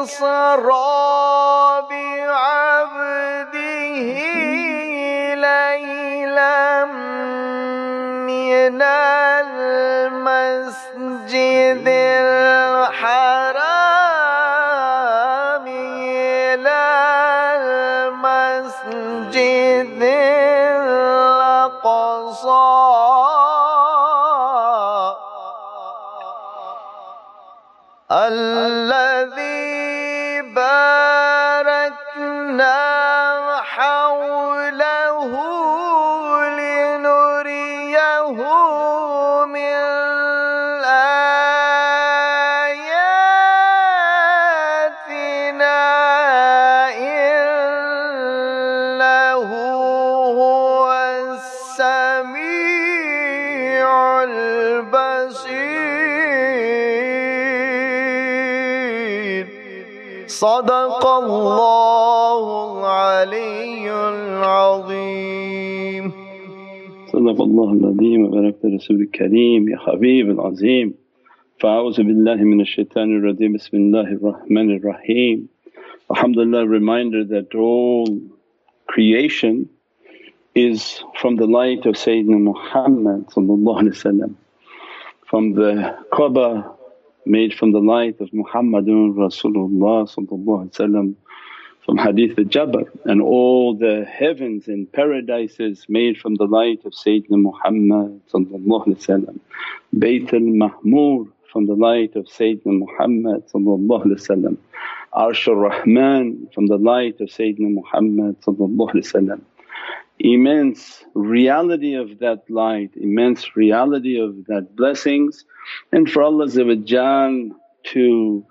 يسرى بعبده ليلا من المسجد الحرام إلى المسجد الأقصى. الذي صدق الله العلي العظيم. صدق الله العظيم وبارك رسول الكريم. يا حبيب العظيم. فأعوذ بالله من الشيطان الرجيم. بسم الله الرحمن الرحيم. Alhamdulillah reminder that all creation is from the light of Sayyidina Muhammad from the Kaaba made from the light of Muhammadun Rasulullah from Hadith al-Jabir and all the heavens and paradises made from the light of Sayyidina Muhammad Bayt al-Mahmur from the light of Sayyidina Muhammad Arsh al-Rahman from the light of Sayyidina Muhammad immense reality of that light, immense reality of that blessings and for Allah to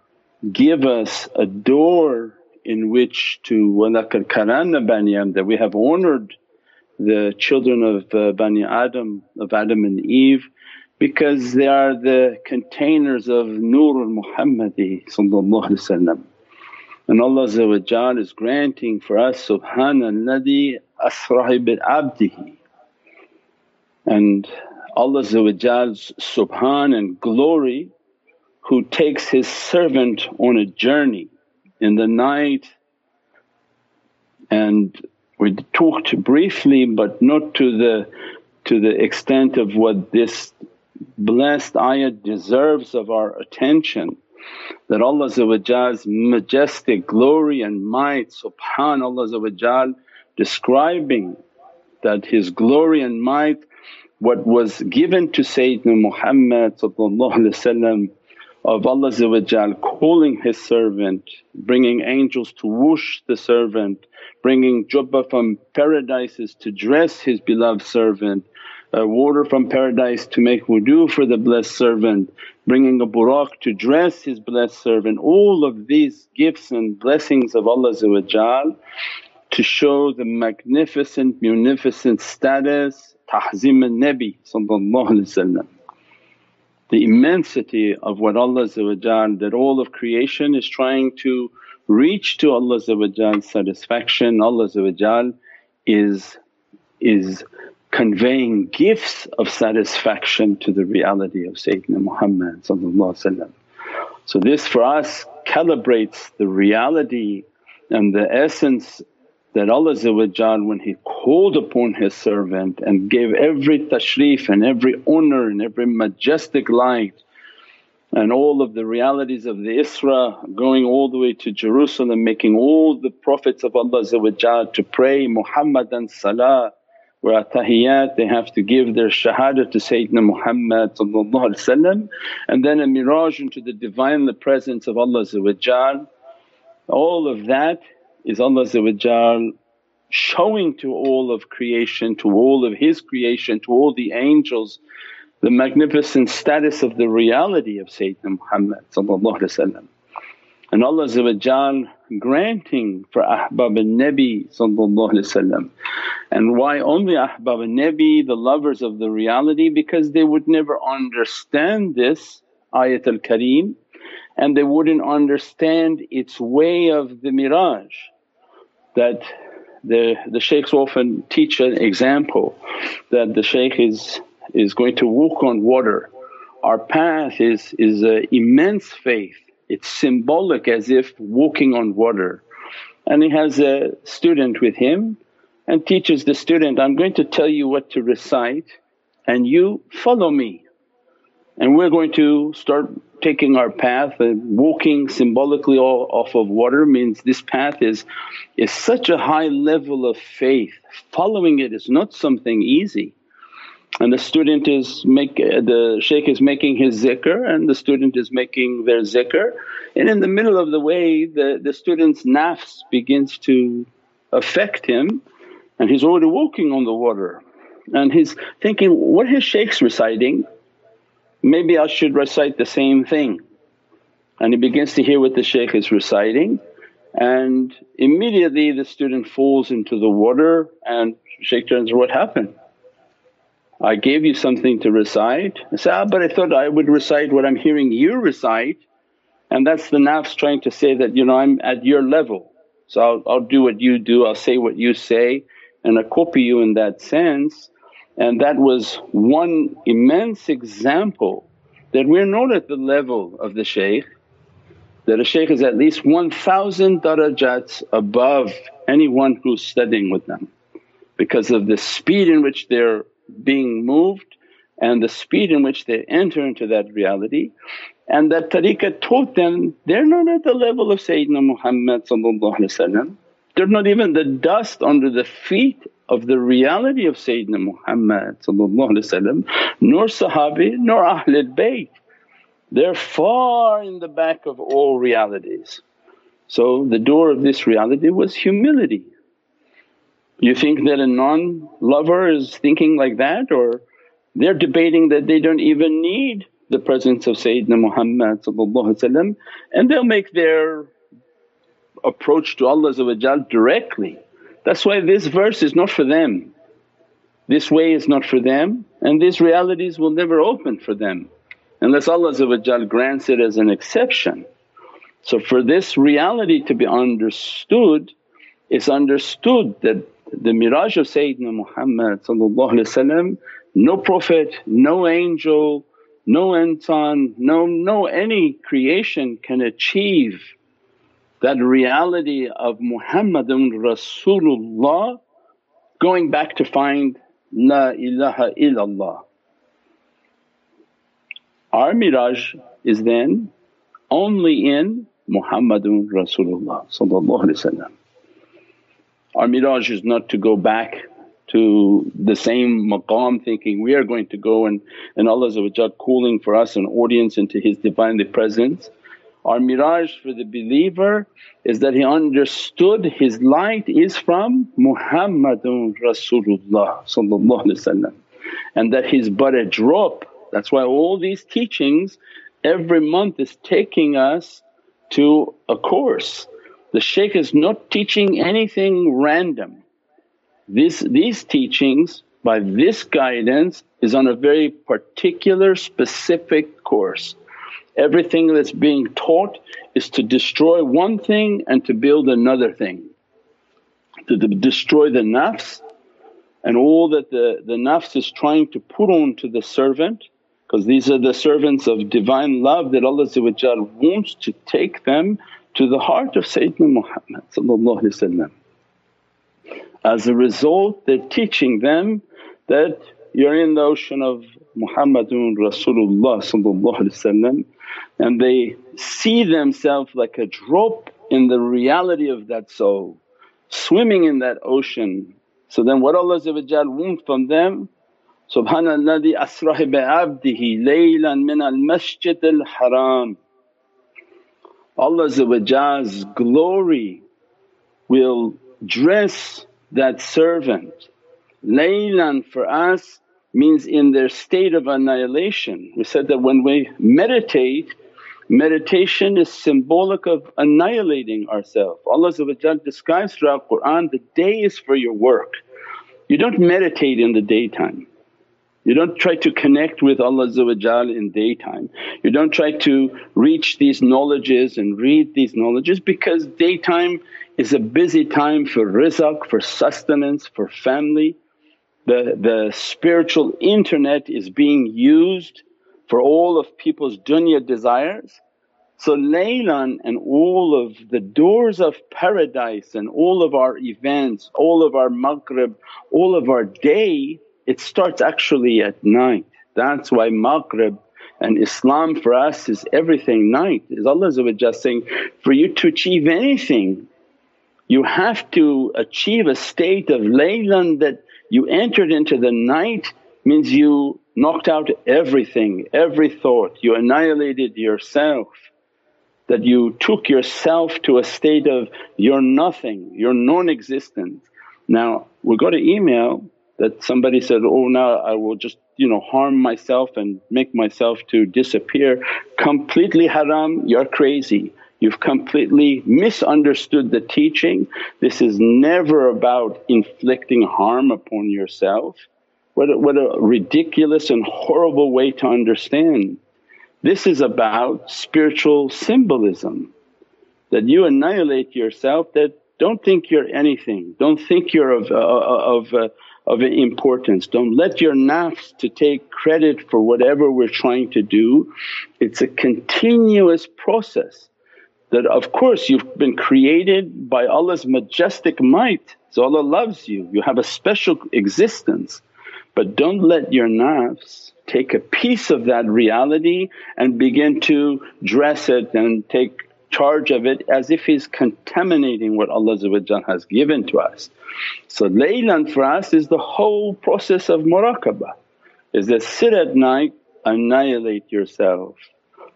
give us a door in which to walakad karanna bani Adam that we have honoured the children of uh, Bani Adam, of Adam and Eve because they are the containers of Nurul Muhammadi and Allah is granting for us Subhanallah asra bi abdihi and Allah's subhan and glory who takes His servant on a journey in the night. And we talked briefly but not to the to the extent of what this blessed ayat deserves of our attention that Allah's majestic glory and might subhanallah describing that His glory and might what was given to Sayyidina Muhammad of Allah calling His servant, bringing angels to whoosh the servant, bringing jubbah from paradises to dress His beloved servant, uh, water from paradise to make wudu for the blessed servant, bringing a buraq to dress His blessed servant. All of these gifts and blessings of Allah to show the magnificent, munificent status, tahzim al-Nabi the immensity of what Allah that all of creation is trying to reach to Allah's satisfaction. Allah is, is conveying gifts of satisfaction to the reality of Sayyidina Muhammad So this for us calibrates the reality and the essence that Allah when He called upon His servant and gave every tashrif and every honour and every majestic light and all of the realities of the Isra going all the way to Jerusalem making all the Prophets of Allah to pray Muhammadan salah where at tahiyyat they have to give their shahada to Sayyidina Muhammad and then a miraj into the Divinely Presence of Allah all of that is Allah showing to all of creation, to all of His creation, to all the angels the magnificent status of the reality of Sayyidina Muhammad and Allah granting for Ahbab al-Nabi and why only Ahbab al-Nabi the lovers of the reality? Because they would never understand this ayat al-kareem and they wouldn't understand its way of the miraj that the, the shaykhs often teach an example that the shaykh is, is going to walk on water. Our path is, is immense faith, it's symbolic as if walking on water. And he has a student with him and teaches the student, I'm going to tell you what to recite and you follow me. And we're going to start taking our path and walking symbolically all off of water means this path is, is such a high level of faith. Following it is not something easy. And the student is make uh, the shaykh is making his zikr and the student is making their zikr and in the middle of the way the, the student's nafs begins to affect him and he's already walking on the water and he's thinking, what his shaykh's reciting maybe I should recite the same thing. And he begins to hear what the shaykh is reciting and immediately the student falls into the water and shaykh turns, what happened? I gave you something to recite. I said, ah, but I thought I would recite what I'm hearing you recite and that's the nafs trying to say that, you know, I'm at your level so I'll, I'll do what you do, I'll say what you say and I copy you in that sense. And that was one immense example that we're not at the level of the shaykh, that a shaykh is at least 1000 darajats above anyone who's studying with them because of the speed in which they're being moved and the speed in which they enter into that reality. And that tariqah taught them they're not at the level of Sayyidina Muhammad they're not even the dust under the feet of the reality of Sayyidina Muhammad nor Sahabi nor Ahlul Bayt. They're far in the back of all realities. So the door of this reality was humility. You think that a non-lover is thinking like that or they're debating that they don't even need the presence of Sayyidina Muhammad and they'll make their approach to Allah directly. That's why this verse is not for them. This way is not for them and these realities will never open for them unless Allah grants it as an exception. So for this reality to be understood, it's understood that the miraj of Sayyidina Muhammad no prophet, no angel, no insan, no, no any creation can achieve that reality of Muhammadun Rasulullah going back to find La ilaha illallah. Our miraj is then only in Muhammadun Rasulullah Our miraj is not to go back to the same maqam thinking we are going to go and, and Allah calling for us an audience into His Divinely Presence. Our miraj for the believer is that he understood his light is from Muhammadun Rasulullah and that he's but a drop. That's why all these teachings every month is taking us to a course. The shaykh is not teaching anything random. This, these teachings by this guidance is on a very particular specific course. Everything that's being taught is to destroy one thing and to build another thing. To destroy the nafs and all that the, the nafs is trying to put on to the servant because these are the servants of divine love that Allah wants to take them to the heart of Sayyidina Muhammad As a result they're teaching them that you're in the ocean of Muhammadun Rasulullah and they see themselves like a drop in the reality of that soul, swimming in that ocean. So then what Allah wants from them, Subhanalladhi asrahi bi'abdihi laylan min al-masjid al-haram. Allah's glory will dress that servant. Laylan for us means in their state of annihilation. We said that when we meditate Meditation is symbolic of annihilating ourselves. Allah describes throughout Qur'an, the day is for your work. You don't meditate in the daytime. You don't try to connect with Allah in daytime. You don't try to reach these knowledges and read these knowledges because daytime is a busy time for rizq, for sustenance, for family. The, the spiritual internet is being used for all of people's dunya desires. So laylan and all of the doors of paradise and all of our events, all of our maghrib, all of our day it starts actually at night. That's why maghrib and Islam for us is everything night. Is Allah saying, for you to achieve anything you have to achieve a state of laylan that you entered into the night means you knocked out everything, every thought, you annihilated yourself. That you took yourself to a state of you're nothing, you're non-existent. Now we got an email that somebody said, oh now I will just you know harm myself and make myself to disappear. Completely haram, you're crazy. You've completely misunderstood the teaching. This is never about inflicting harm upon yourself. What a, what a ridiculous and horrible way to understand. This is about spiritual symbolism that you annihilate yourself that don't think you're anything, don't think you're of, uh, of, uh, of importance. Don't let your nafs to take credit for whatever we're trying to do. It's a continuous process that of course you've been created by Allah's majestic might so Allah loves you, you have a special existence. But don't let your nafs take a piece of that reality and begin to dress it and take charge of it as if he's contaminating what Allah has given to us. So laylan for us is the whole process of muraqabah is that sit at night, annihilate yourself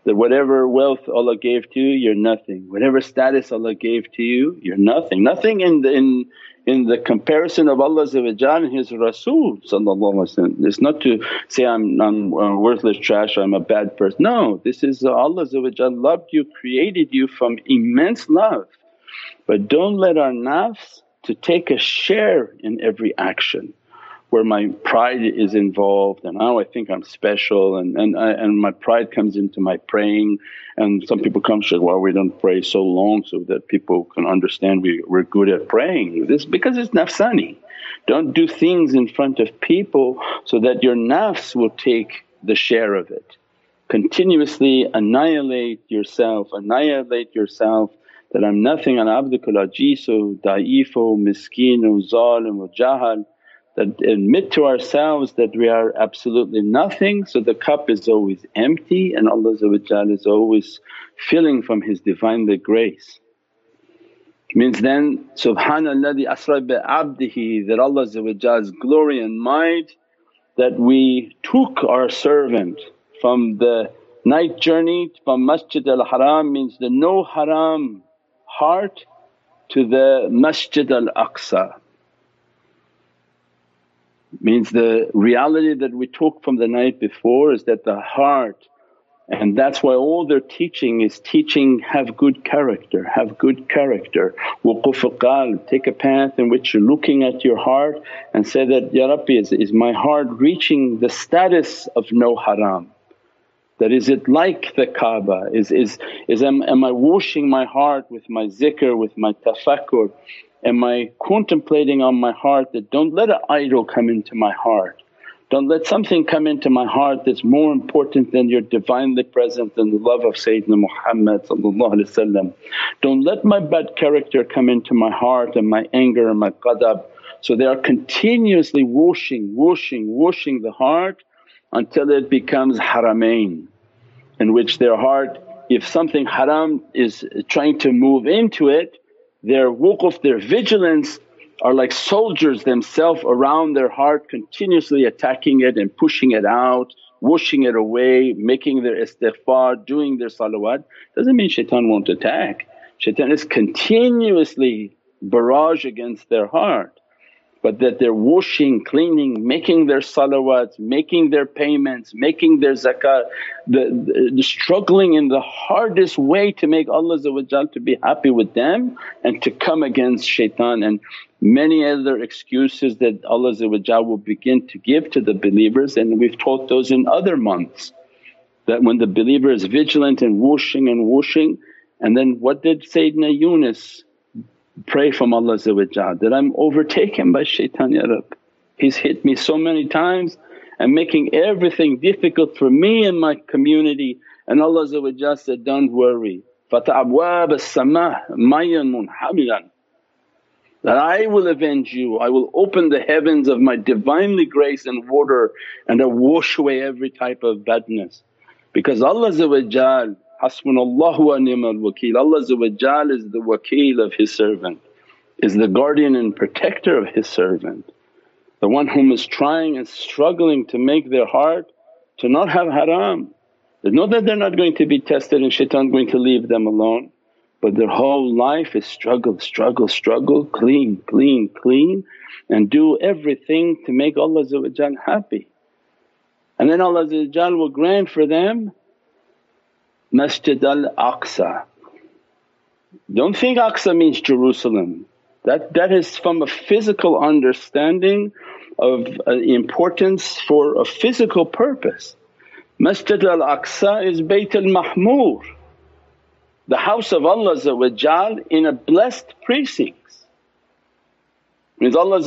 that whatever wealth Allah gave to you, you're nothing. Whatever status Allah gave to you, you're nothing. Nothing in the, in, in the comparison of Allah and His Rasul It's not to say, I'm, I'm worthless trash, I'm a bad person. No, this is uh, Allah loved you, created you from immense love. But don't let our nafs to take a share in every action where my pride is involved and now I think I'm special and, and, and my pride comes into my praying and some people come say, well we don't pray so long so that people can understand we, we're good at praying. This because it's nafsani. Don't do things in front of people so that your nafs will take the share of it. Continuously annihilate yourself, annihilate yourself that I'm nothing ana abdukal ajizu, da'ifu, miskinu, zalim jahal that admit to ourselves that we are absolutely nothing so the cup is always empty and Allah is always filling from His Divinely grace. Means then, Subhanalladhi asra bi abdihi that Allah's glory and might that we took our servant from the night journey from Masjid al Haram means the no haram heart to the Masjid al Aqsa Means the reality that we took from the night before is that the heart and that's why all their teaching is teaching have good character, have good character. Wuquf qalb, take a path in which you're looking at your heart and say that, Ya Rabbi is, is my heart reaching the status of no haram? That is it like the Kaaba? Is, is, is am, am I washing my heart with my zikr, with my tafakkur? Am I contemplating on my heart that don't let an idol come into my heart, don't let something come into my heart that's more important than your Divinely present and the love of Sayyidina Muhammad Don't let my bad character come into my heart and my anger and my ghadab. So they are continuously washing, washing, washing the heart until it becomes haramain in which their heart if something haram is trying to move into it their wuquf, their vigilance are like soldiers themselves around their heart continuously attacking it and pushing it out, washing it away, making their istighfar, doing their salawat. Doesn't mean shaitan won't attack, shaitan is continuously barrage against their heart. But that they're washing, cleaning, making their salawats, making their payments, making their zakat, the, the, the, struggling in the hardest way to make Allah to be happy with them and to come against shaitan and many other excuses that Allah will begin to give to the believers and we've taught those in other months. That when the believer is vigilant and washing and washing and then what did Sayyidina Yunus pray from Allah that I'm overtaken by shaitan ya Rab. He's hit me so many times and making everything difficult for me and my community and Allah said, don't worry فَتَعْوَابَ السَّمَاء مَيًّا مُنْحَمِلًا that I will avenge you, I will open the heavens of my Divinely grace and water and I wash away every type of badness. Because Allah Hasbunallahu wa ni'mal wakeel. Allah is the wakeel of His servant, is the guardian and protector of His servant. The one whom is trying and struggling to make their heart to not have haram. It's not that they're not going to be tested and shaitan going to leave them alone but their whole life is struggle, struggle, struggle, clean, clean, clean and do everything to make Allah happy. And then Allah will grant for them Masjid al-Aqsa. Don't think Aqsa means Jerusalem, that, that is from a physical understanding of uh, importance for a physical purpose. Masjid al-Aqsa is Bayt al-Mahmur, the house of Allah in a blessed precincts. Means Allah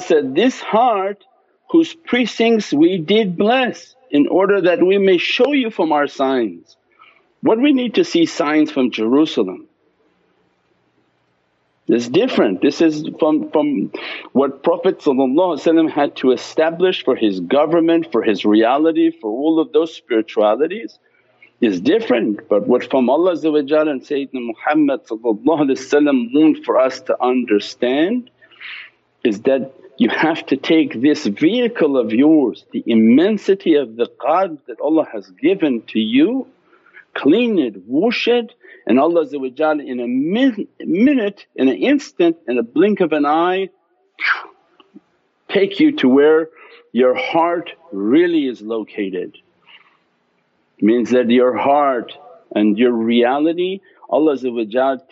said, this heart whose precincts we did bless in order that we may show you from our signs. What we need to see signs from Jerusalem. It's different. This is from, from what Prophet had to establish for his government, for his reality, for all of those spiritualities is different. But what from Allah and Sayyidina Muhammad want for us to understand is that you have to take this vehicle of yours, the immensity of the qad that Allah has given to you clean it, wash it and Allah in a min minute, in an instant, in a blink of an eye take you to where your heart really is located. Means that your heart and your reality Allah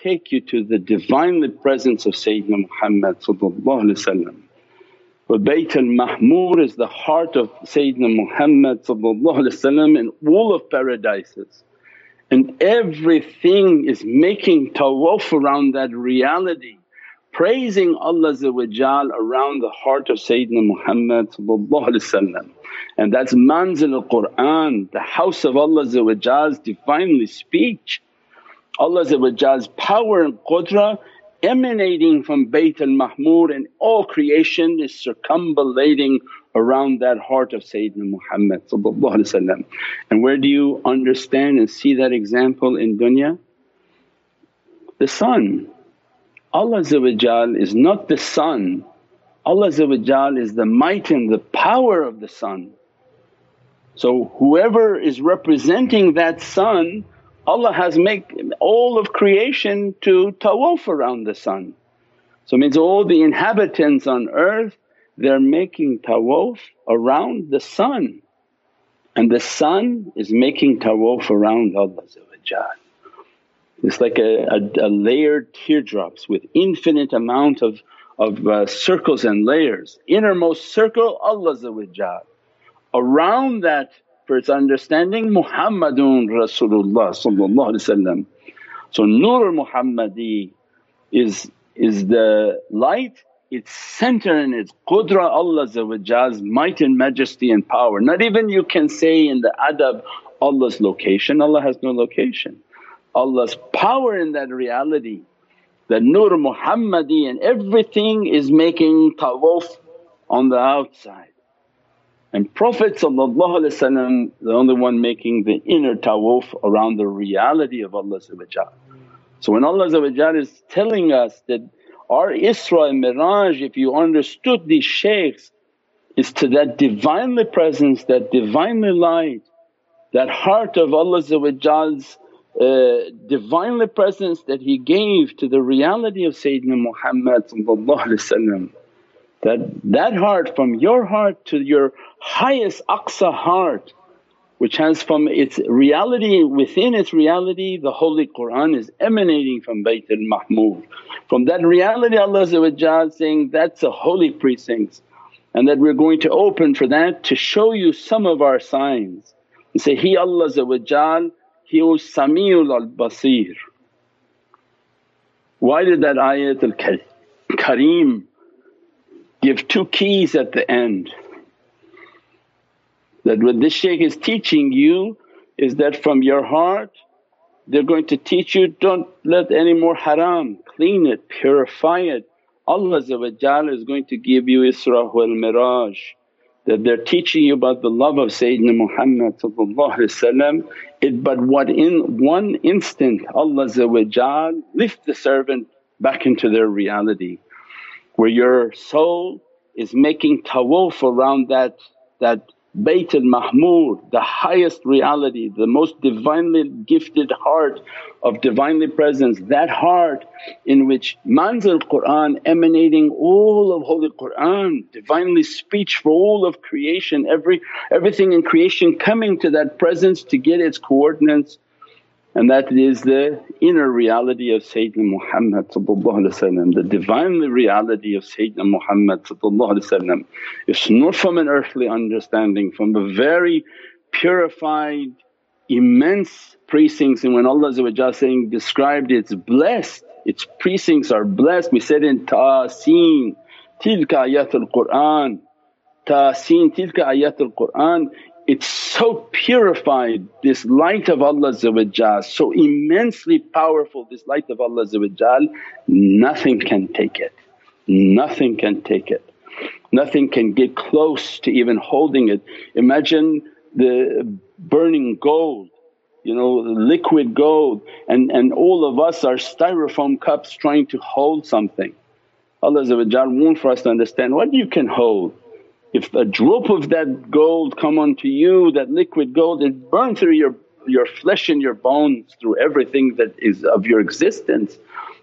take you to the Divinely presence of Sayyidina Muhammad but Bayt al-Mahmur is the heart of Sayyidina Muhammad in all of paradises and everything is making tawaf around that reality praising Allah around the heart of Sayyidina Muhammad and that's manzil al-Qur'an, the house of Allah's Divinely speech. Allah's power and qudra emanating from Bayt al-Mahmur and all creation is circumambulating around that heart of Sayyidina Muhammad And where do you understand and see that example in dunya? The sun. Allah is not the sun, Allah is the might and the power of the sun. So whoever is representing that sun Allah has make all of creation to tawaf around the sun. So means all the inhabitants on earth they're making tawaf around the sun. And the sun is making tawaf around Allah It's like a, a, a, layered teardrops with infinite amount of, of uh, circles and layers. Innermost circle Allah around that for its understanding Muhammadun Rasulullah So Nur Muhammadi is, is the light its center and its qudra Allah's might and majesty and power. Not even you can say in the adab Allah's location, Allah has no location. Allah's power in that reality, the Nur Muhammadi and everything is making tawaf on the outside. And Prophet the only one making the inner tawaf around the reality of Allah So when Allah is telling us that our Isra and Miraj if you understood these shaykhs is to that Divinely presence, that Divinely light, that heart of Allah's uh, Divinely presence that He gave to the reality of Sayyidina Muhammad That that heart from your heart to your highest aqsa heart which has from its reality within its reality the Holy Qur'an is emanating from Bayt al-Mahmur. From that reality Allah saying, that's a holy precinct and that we're going to open for that to show you some of our signs and say, He Allah He was Sami'ul al-Basir. Why did that ayat al-Kareem give two keys at the end? That what this shaykh is teaching you is that from your heart they're going to teach you, don't let any more haram, clean it, purify it. Allah is going to give you Isra wal Miraj. That they're teaching you about the love of Sayyidina Muhammad it but what in one instant Allah lift the servant back into their reality. Where your soul is making tawaf around that, that Bayt al-Mahmur, the highest reality, the most Divinely gifted heart of Divinely Presence, that heart in which manzil Qur'an emanating all of Holy Qur'an, Divinely speech for all of creation, every everything in creation coming to that presence to get its coordinates and that is the inner reality of Sayyidina Muhammad the Divinely reality of Sayyidina Muhammad It's not from an earthly understanding, from the very purified immense precincts. And when Allah saying described it's blessed, its precincts are blessed. We said in Tasin, tilka ayatul Qur'an, Tasin tilka ayatul Qur'an it's so purified this light of Allah so immensely powerful this light of Allah nothing can take it, nothing can take it. Nothing can get close to even holding it. Imagine the burning gold, you know liquid gold and, and all of us are styrofoam cups trying to hold something. Allah want for us to understand what you can hold if a drop of that gold come onto you, that liquid gold, it burn through your, your flesh and your bones, through everything that is of your existence.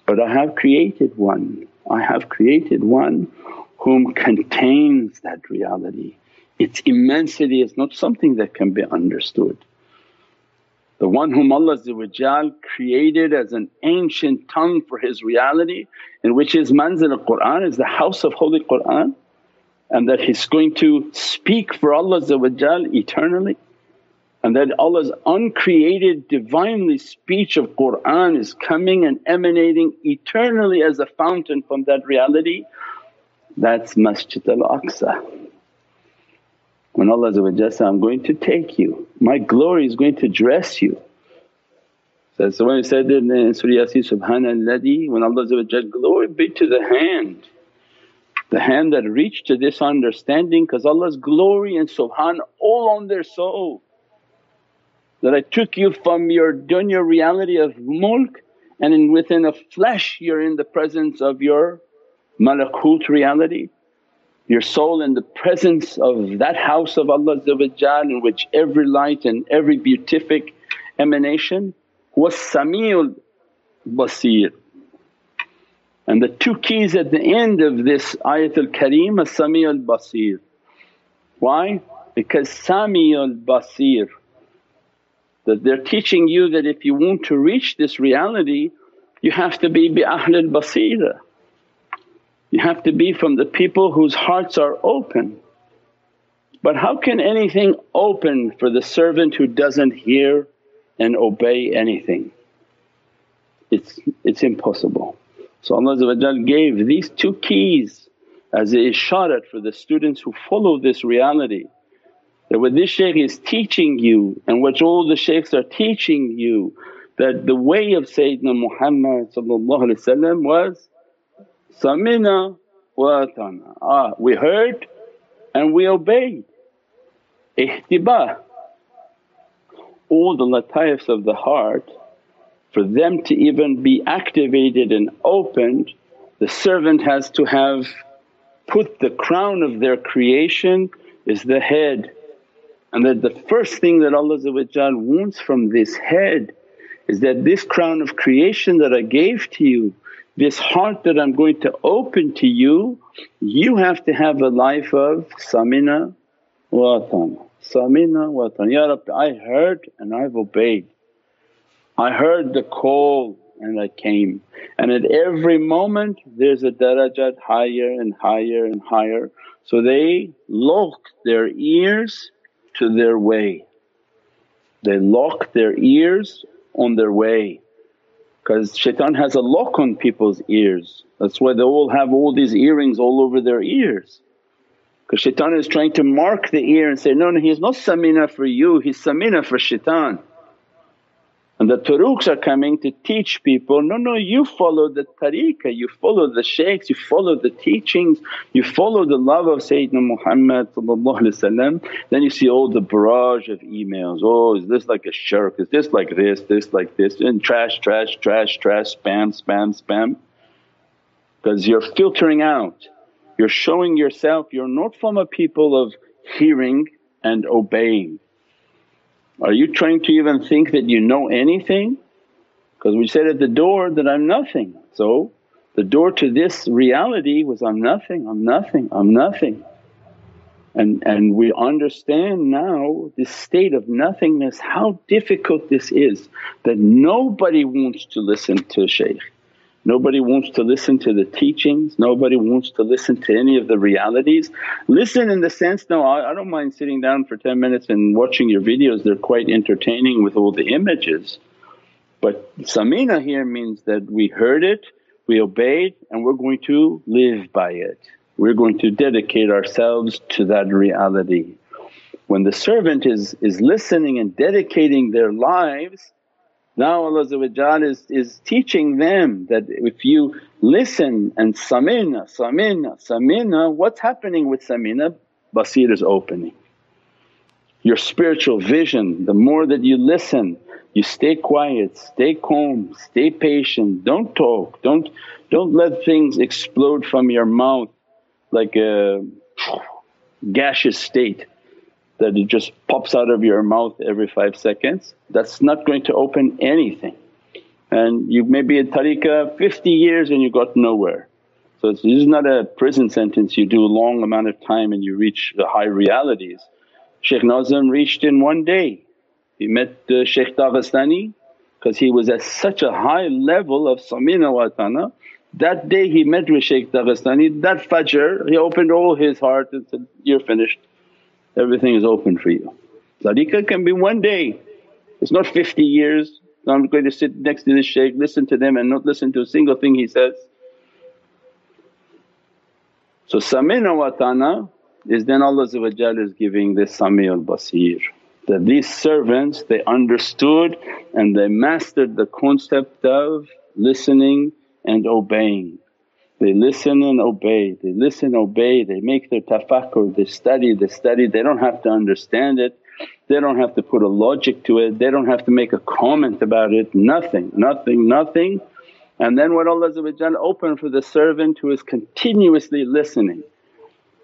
But I have created one, I have created one whom contains that reality. Its immensity is not something that can be understood. The one whom Allah created as an ancient tongue for His reality in which His manzil al-Qur'an is the house of Holy Qur'an and that he's going to speak for Allah eternally and that Allah's uncreated Divinely speech of Qur'an is coming and emanating eternally as a fountain from that reality, that's Masjid al-Aqsa. When Allah says, I'm going to take you, my glory is going to dress you. So, so when he said in Surah Yasin, Subhanalladhi, when Allah glory be to the hand the hand that reached to this understanding because Allah's glory and subhan all on their soul. That I took you from your dunya reality of mulk and in within a flesh you're in the presence of your malakut reality. Your soul in the presence of that house of Allah in which every light and every beatific emanation was Sami'ul Basir and the two keys at the end of this ayatul kareem as-Sami al-Basir. Why? Because Sami al-Basir that they're teaching you that if you want to reach this reality you have to be bi ahl al-basira. You have to be from the people whose hearts are open. But how can anything open for the servant who doesn't hear and obey anything? It's, it's impossible. So Allah gave these two keys as a isharat for the students who follow this reality that what this shaykh is teaching you and what all the shaykhs are teaching you that the way of Sayyidina Muhammad was samina wa atana. Ah, we heard and we obeyed. Ihtibah. All the lataifs of the heart for them to even be activated and opened the servant has to have put the crown of their creation is the head. And that the first thing that Allah wants from this head is that this crown of creation that I gave to you, this heart that I'm going to open to you, you have to have a life of samina wa samina wa Ya Rabbi I heard and I've obeyed. I heard the call and I came and at every moment there's a darajat higher and higher and higher. So they lock their ears to their way, they lock their ears on their way because shaitan has a lock on people's ears. That's why they all have all these earrings all over their ears because shaitan is trying to mark the ear and say, no, no he's not samina for you, he's samina for shaitan. And the turuqs are coming to teach people, no, no you follow the tariqah, you follow the shaykhs, you follow the teachings, you follow the love of Sayyidina Muhammad then you see all the barrage of emails, oh is this like a shirk, is this like this, this like this? And trash, trash, trash, trash, spam, spam, spam. Because you're filtering out, you're showing yourself. You're not from a people of hearing and obeying are you trying to even think that you know anything? Because we said at the door that I'm nothing. So the door to this reality was, I'm nothing, I'm nothing, I'm nothing. And, and we understand now this state of nothingness, how difficult this is that nobody wants to listen to shaykh. Nobody wants to listen to the teachings, nobody wants to listen to any of the realities. Listen in the sense, no I, I don't mind sitting down for 10 minutes and watching your videos, they're quite entertaining with all the images. But samina here means that we heard it, we obeyed and we're going to live by it. We're going to dedicate ourselves to that reality. When the servant is, is listening and dedicating their lives now Allah is, is teaching them that if you listen and samina, samina, samina, what's happening with samina? Basir is opening. Your spiritual vision, the more that you listen, you stay quiet, stay calm, stay patient, don't talk, don't, don't let things explode from your mouth like a gaseous state that it just pops out of your mouth every five seconds, that's not going to open anything. And you may be in tariqah 50 years and you got nowhere. So this is not a prison sentence you do a long amount of time and you reach the high realities. Shaykh Nazim reached in one day. He met uh, Shaykh Daghestani because he was at such a high level of samina wa tana. That day he met with Shaykh Daghestani, that fajr he opened all his heart and said, you're finished everything is open for you. Tariqah can be one day, it's not 50 years. I'm going to sit next to this shaykh, listen to them and not listen to a single thing he says. So samina wa tana is then Allah is giving this sami al basir that these servants they understood and they mastered the concept of listening and obeying. They listen and obey, they listen, obey, they make their tafakkur, they study, they study, they don't have to understand it, they don't have to put a logic to it, they don't have to make a comment about it, nothing, nothing, nothing. And then what Allah open for the servant who is continuously listening.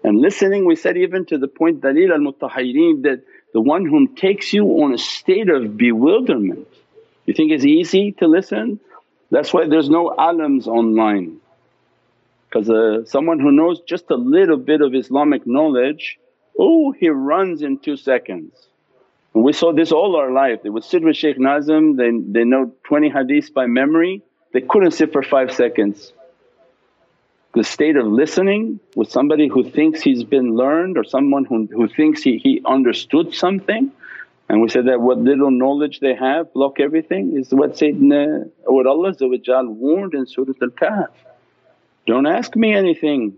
And listening we said even to the point dalil al mutahhireen that the one whom takes you on a state of bewilderment. You think it's easy to listen? That's why there's no alams online because uh, someone who knows just a little bit of Islamic knowledge, oh he runs in two seconds. And we saw this all our life, they would sit with Shaykh Nazim, they, they know 20 hadiths by memory, they couldn't sit for 5 seconds. The state of listening with somebody who thinks he's been learned or someone who, who thinks he, he understood something and we said that what little knowledge they have block everything is what Sayyidina what Allah warned in Surat Al-Kahf. Don't ask me anything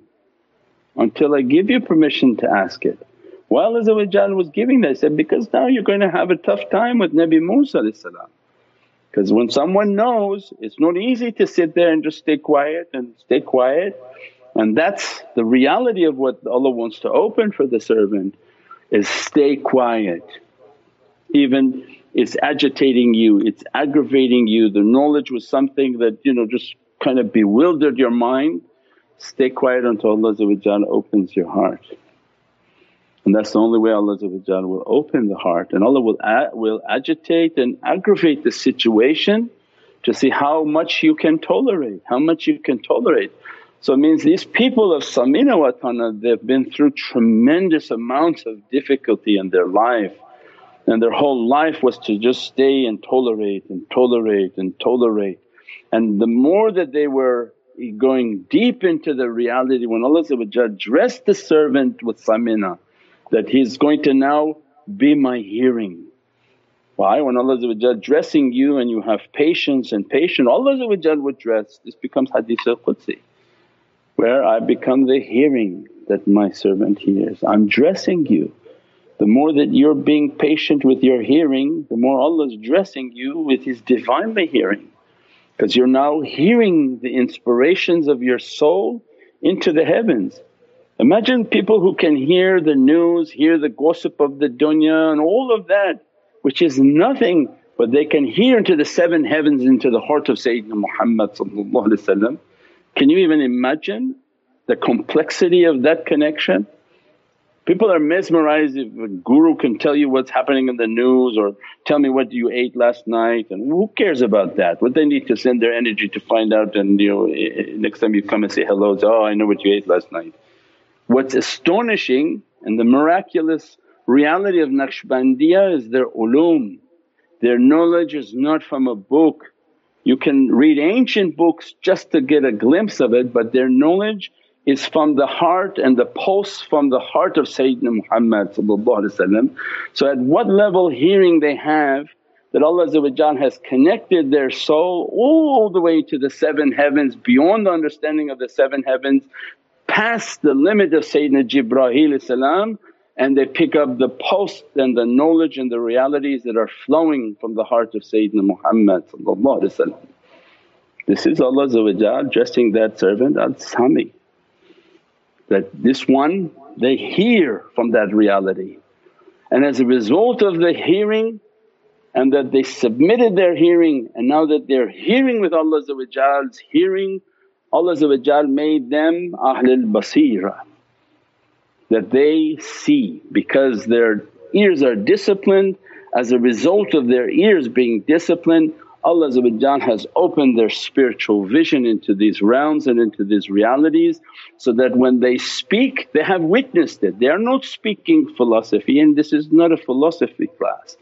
until I give you permission to ask it. While Allah was giving that, said, because now you're going to have a tough time with Nabi Musa because when someone knows it's not easy to sit there and just stay quiet and stay quiet and that's the reality of what Allah wants to open for the servant is stay quiet. Even it's agitating you, it's aggravating you, the knowledge was something that you know just kind of bewildered your mind, stay quiet until Allah opens your heart. And that's the only way Allah will open the heart and Allah will, will agitate and aggravate the situation to see how much you can tolerate, how much you can tolerate. So it means these people of Samina Watana they've been through tremendous amounts of difficulty in their life and their whole life was to just stay and tolerate and tolerate and tolerate. And the more that they were going deep into the reality when Allah dressed the servant with Samina that he's going to now be my hearing. Why? When Allah dressing you and you have patience and patience, Allah would dress, this becomes hadith al-Qudsi where I become the hearing that my servant hears. I'm dressing you. The more that you're being patient with your hearing, the more Allah's dressing you with His Divinely hearing because you're now hearing the inspirations of your soul into the heavens. Imagine people who can hear the news, hear the gossip of the dunya and all of that which is nothing but they can hear into the seven heavens into the heart of Sayyidina Muhammad Can you even imagine the complexity of that connection? People are mesmerized if a guru can tell you what's happening in the news or tell me what you ate last night and who cares about that? What they need to send their energy to find out and you know eh, eh, next time you come and say hello, say, oh I know what you ate last night. What's astonishing and the miraculous reality of Naqshbandiya is their ulum. Their knowledge is not from a book. You can read ancient books just to get a glimpse of it but their knowledge is from the heart and the pulse from the heart of Sayyidina Muhammad So at what level hearing they have that Allah has connected their soul all the way to the seven heavens beyond the understanding of the seven heavens past the limit of Sayyidina Jibreel and they pick up the pulse and the knowledge and the realities that are flowing from the heart of Sayyidina Muhammad This is Allah dressing that servant al-Sami that this one they hear from that reality. And as a result of the hearing and that they submitted their hearing and now that they're hearing with Allah's hearing, Allah made them Ahlul Basira that they see because their ears are disciplined. As a result of their ears being disciplined, Allah has opened their spiritual vision into these realms and into these realities so that when they speak they have witnessed it. They are not speaking philosophy and this is not a philosophy class.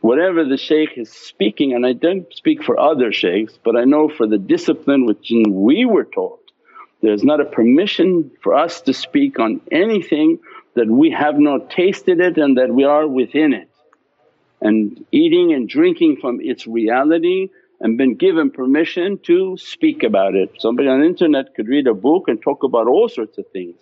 Whatever the shaykh is speaking and I don't speak for other shaykhs but I know for the discipline which we were taught there's not a permission for us to speak on anything that we have not tasted it and that we are within it and eating and drinking from its reality and been given permission to speak about it. Somebody on the internet could read a book and talk about all sorts of things.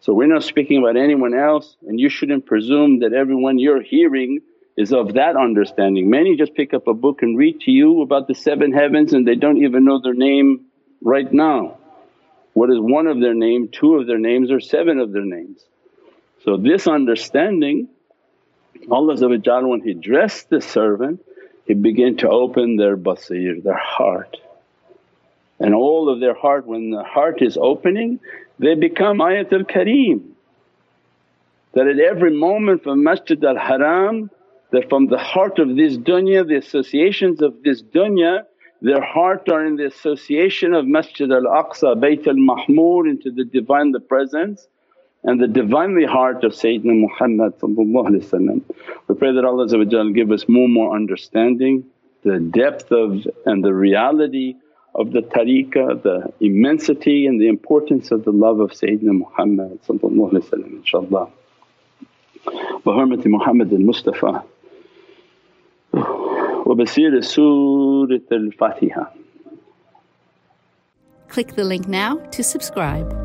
So we're not speaking about anyone else and you shouldn't presume that everyone you're hearing is of that understanding. Many just pick up a book and read to you about the seven heavens and they don't even know their name right now. What is one of their name, two of their names or seven of their names. So this understanding Allah when He dressed the servant He began to open their basir, their heart. And all of their heart when the heart is opening they become ayatul kareem. That at every moment from Masjid al-Haram that from the heart of this dunya, the associations of this dunya their heart are in the association of Masjid al-Aqsa, Bayt al-Mahmur into the Divine the Presence and the Divinely heart of Sayyidina Muhammad We pray that Allah give us more and more understanding, the depth of and the reality of the tariqah, the immensity and the importance of the love of Sayyidina Muhammad inshaAllah. بحرمة محمد المصطفى وبسير سورة الفاتحة Click the link now to subscribe.